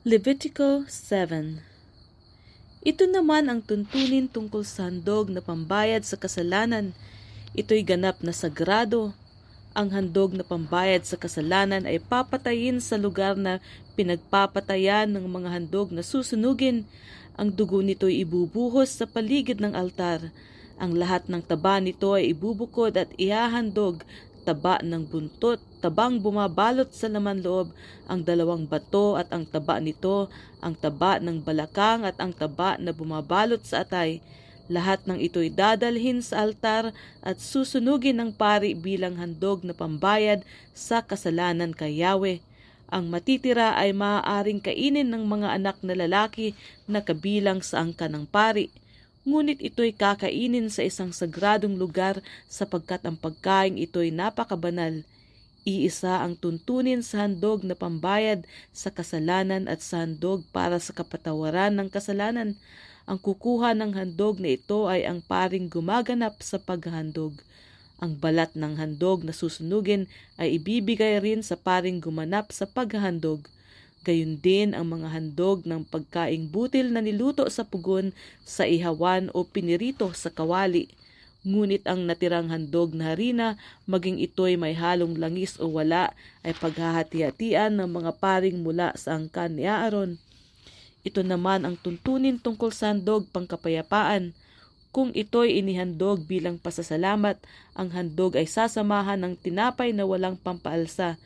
Levitico 7 Ito naman ang tuntunin tungkol sa handog na pambayad sa kasalanan. Ito'y ganap na sagrado. Ang handog na pambayad sa kasalanan ay papatayin sa lugar na pinagpapatayan ng mga handog na susunugin. Ang dugo nito'y ibubuhos sa paligid ng altar. Ang lahat ng taba nito ay ibubukod at ihahandog taba ng buntot, tabang bumabalot sa laman loob, ang dalawang bato at ang taba nito, ang taba ng balakang at ang taba na bumabalot sa atay. Lahat ng ito'y dadalhin sa altar at susunugin ng pari bilang handog na pambayad sa kasalanan kay Yahweh. Ang matitira ay maaaring kainin ng mga anak na lalaki na kabilang sa angka ng pari ngunit ito'y kakainin sa isang sagradong lugar sapagkat ang pagkain ito'y napakabanal. Iisa ang tuntunin sa handog na pambayad sa kasalanan at sa handog para sa kapatawaran ng kasalanan. Ang kukuha ng handog na ito ay ang paring gumaganap sa paghandog. Ang balat ng handog na susunugin ay ibibigay rin sa paring gumanap sa paghandog Gayun din ang mga handog ng pagkaing butil na niluto sa pugon, sa ihawan o pinirito sa kawali. Ngunit ang natirang handog na harina, maging ito'y may halong langis o wala, ay paghahati-hatian ng mga paring mula sa angkan ni Aaron. Ito naman ang tuntunin tungkol sa handog pangkapayapaan. Kung ito'y inihandog bilang pasasalamat, ang handog ay sasamahan ng tinapay na walang pampaalsa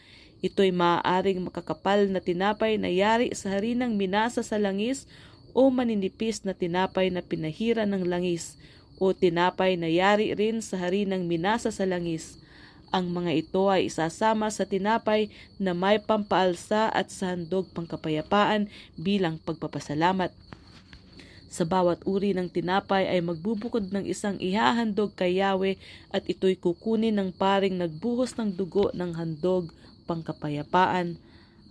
Ito'y maaaring makakapal na tinapay na yari sa harinang minasa sa langis o maninipis na tinapay na pinahira ng langis o tinapay na yari rin sa harinang minasa sa langis. Ang mga ito ay isasama sa tinapay na may pampaalsa at sa handog pangkapayapaan bilang pagpapasalamat. Sa bawat uri ng tinapay ay magbubukod ng isang ihahandog kay Yahweh at ito'y kukunin ng paring nagbuhos ng dugo ng handog pangkapayapaan.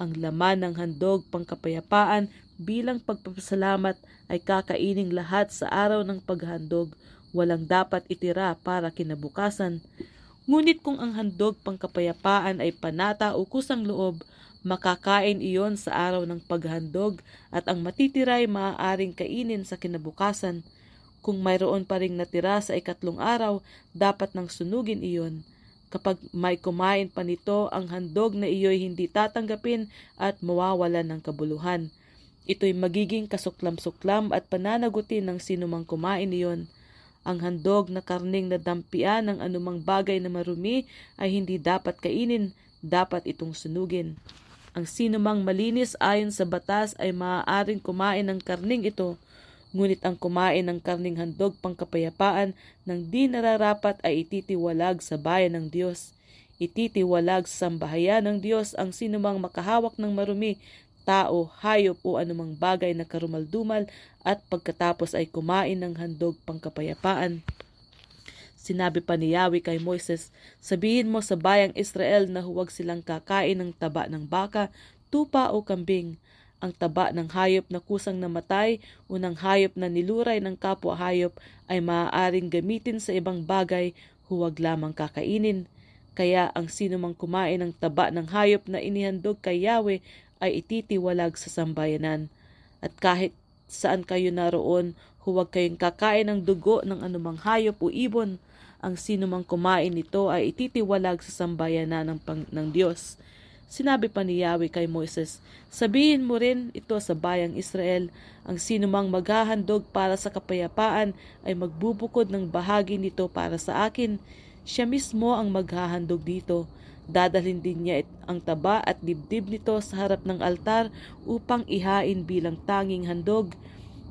Ang laman ng handog pangkapayapaan bilang pagpapasalamat ay kakaining lahat sa araw ng paghandog. Walang dapat itira para kinabukasan. Ngunit kung ang handog pangkapayapaan ay panata o kusang loob, makakain iyon sa araw ng paghandog at ang matitira ay maaaring kainin sa kinabukasan. Kung mayroon pa ring natira sa ikatlong araw, dapat nang sunugin iyon. Kapag may kumain pa nito, ang handog na iyo'y hindi tatanggapin at mawawalan ng kabuluhan. Ito'y magiging kasuklam-suklam at pananagutin ng sinumang kumain niyon. Ang handog na karning nadampian ng anumang bagay na marumi ay hindi dapat kainin, dapat itong sunugin. Ang sinumang malinis ayon sa batas ay maaaring kumain ng karning ito, Ngunit ang kumain ng karning handog pangkapayapaan ng di nararapat ay ititiwalag sa bayan ng Diyos. Ititiwalag sa sambahayan ng Diyos ang sinumang makahawak ng marumi, tao, hayop o anumang bagay na karumaldumal at pagkatapos ay kumain ng handog pangkapayapaan. Sinabi pa ni Yahweh kay Moises, Sabihin mo sa bayang Israel na huwag silang kakain ng taba ng baka, tupa o kambing, ang taba ng hayop na kusang namatay o ng hayop na niluray ng kapwa hayop ay maaaring gamitin sa ibang bagay, huwag lamang kakainin. Kaya ang sino mang kumain ng taba ng hayop na inihandog kay Yahweh ay ititiwalag sa sambayanan. At kahit saan kayo naroon, huwag kayong kakain ng dugo ng anumang hayop o ibon. Ang sino mang kumain nito ay ititiwalag sa sambayanan ng, pang, ng Diyos. Sinabi pa ni Yahweh kay Moises, Sabihin mo rin ito sa bayang Israel, ang sinumang maghahandog para sa kapayapaan ay magbubukod ng bahagi nito para sa akin. Siya mismo ang maghahandog dito. Dadalhin din niya ang taba at dibdib nito sa harap ng altar upang ihain bilang tanging handog.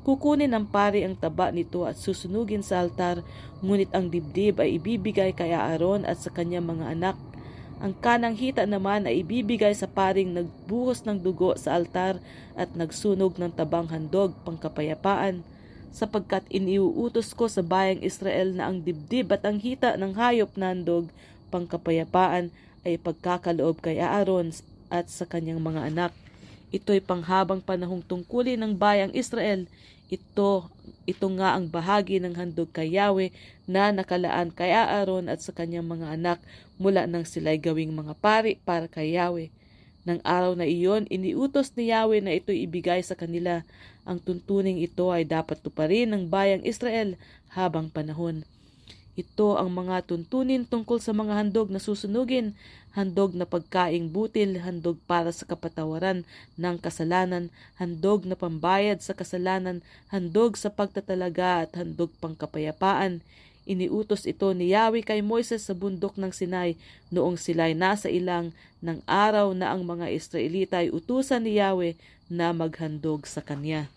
Kukunin ng pari ang taba nito at susunugin sa altar, ngunit ang dibdib ay ibibigay kay Aaron at sa kanyang mga anak ang kanang hita naman ay ibibigay sa paring nagbuhos ng dugo sa altar at nagsunog ng tabang handog pangkapayapaan sapagkat iniuutos ko sa bayang Israel na ang dibdib at ang hita ng hayop na handog pangkapayapaan ay pagkakaloob kay Aaron at sa kanyang mga anak. Ito'y panghabang panahong tungkulin ng bayang Israel. Ito ito nga ang bahagi ng handog kay Yahweh na nakalaan kay Aaron at sa kanyang mga anak mula nang sila'y gawing mga pari para kay Yahweh. Nang araw na iyon, iniutos ni Yahweh na ito'y ibigay sa kanila. Ang tuntuning ito ay dapat tuparin ng bayang Israel habang panahon. Ito ang mga tuntunin tungkol sa mga handog na susunugin, handog na pagkaing butil, handog para sa kapatawaran ng kasalanan, handog na pambayad sa kasalanan, handog sa pagtatalaga at handog pangkapayapaan. Iniutos ito ni Yahweh kay Moises sa bundok ng Sinai noong sila'y nasa ilang ng araw na ang mga Israelita ay utusan ni Yahweh na maghandog sa kanya.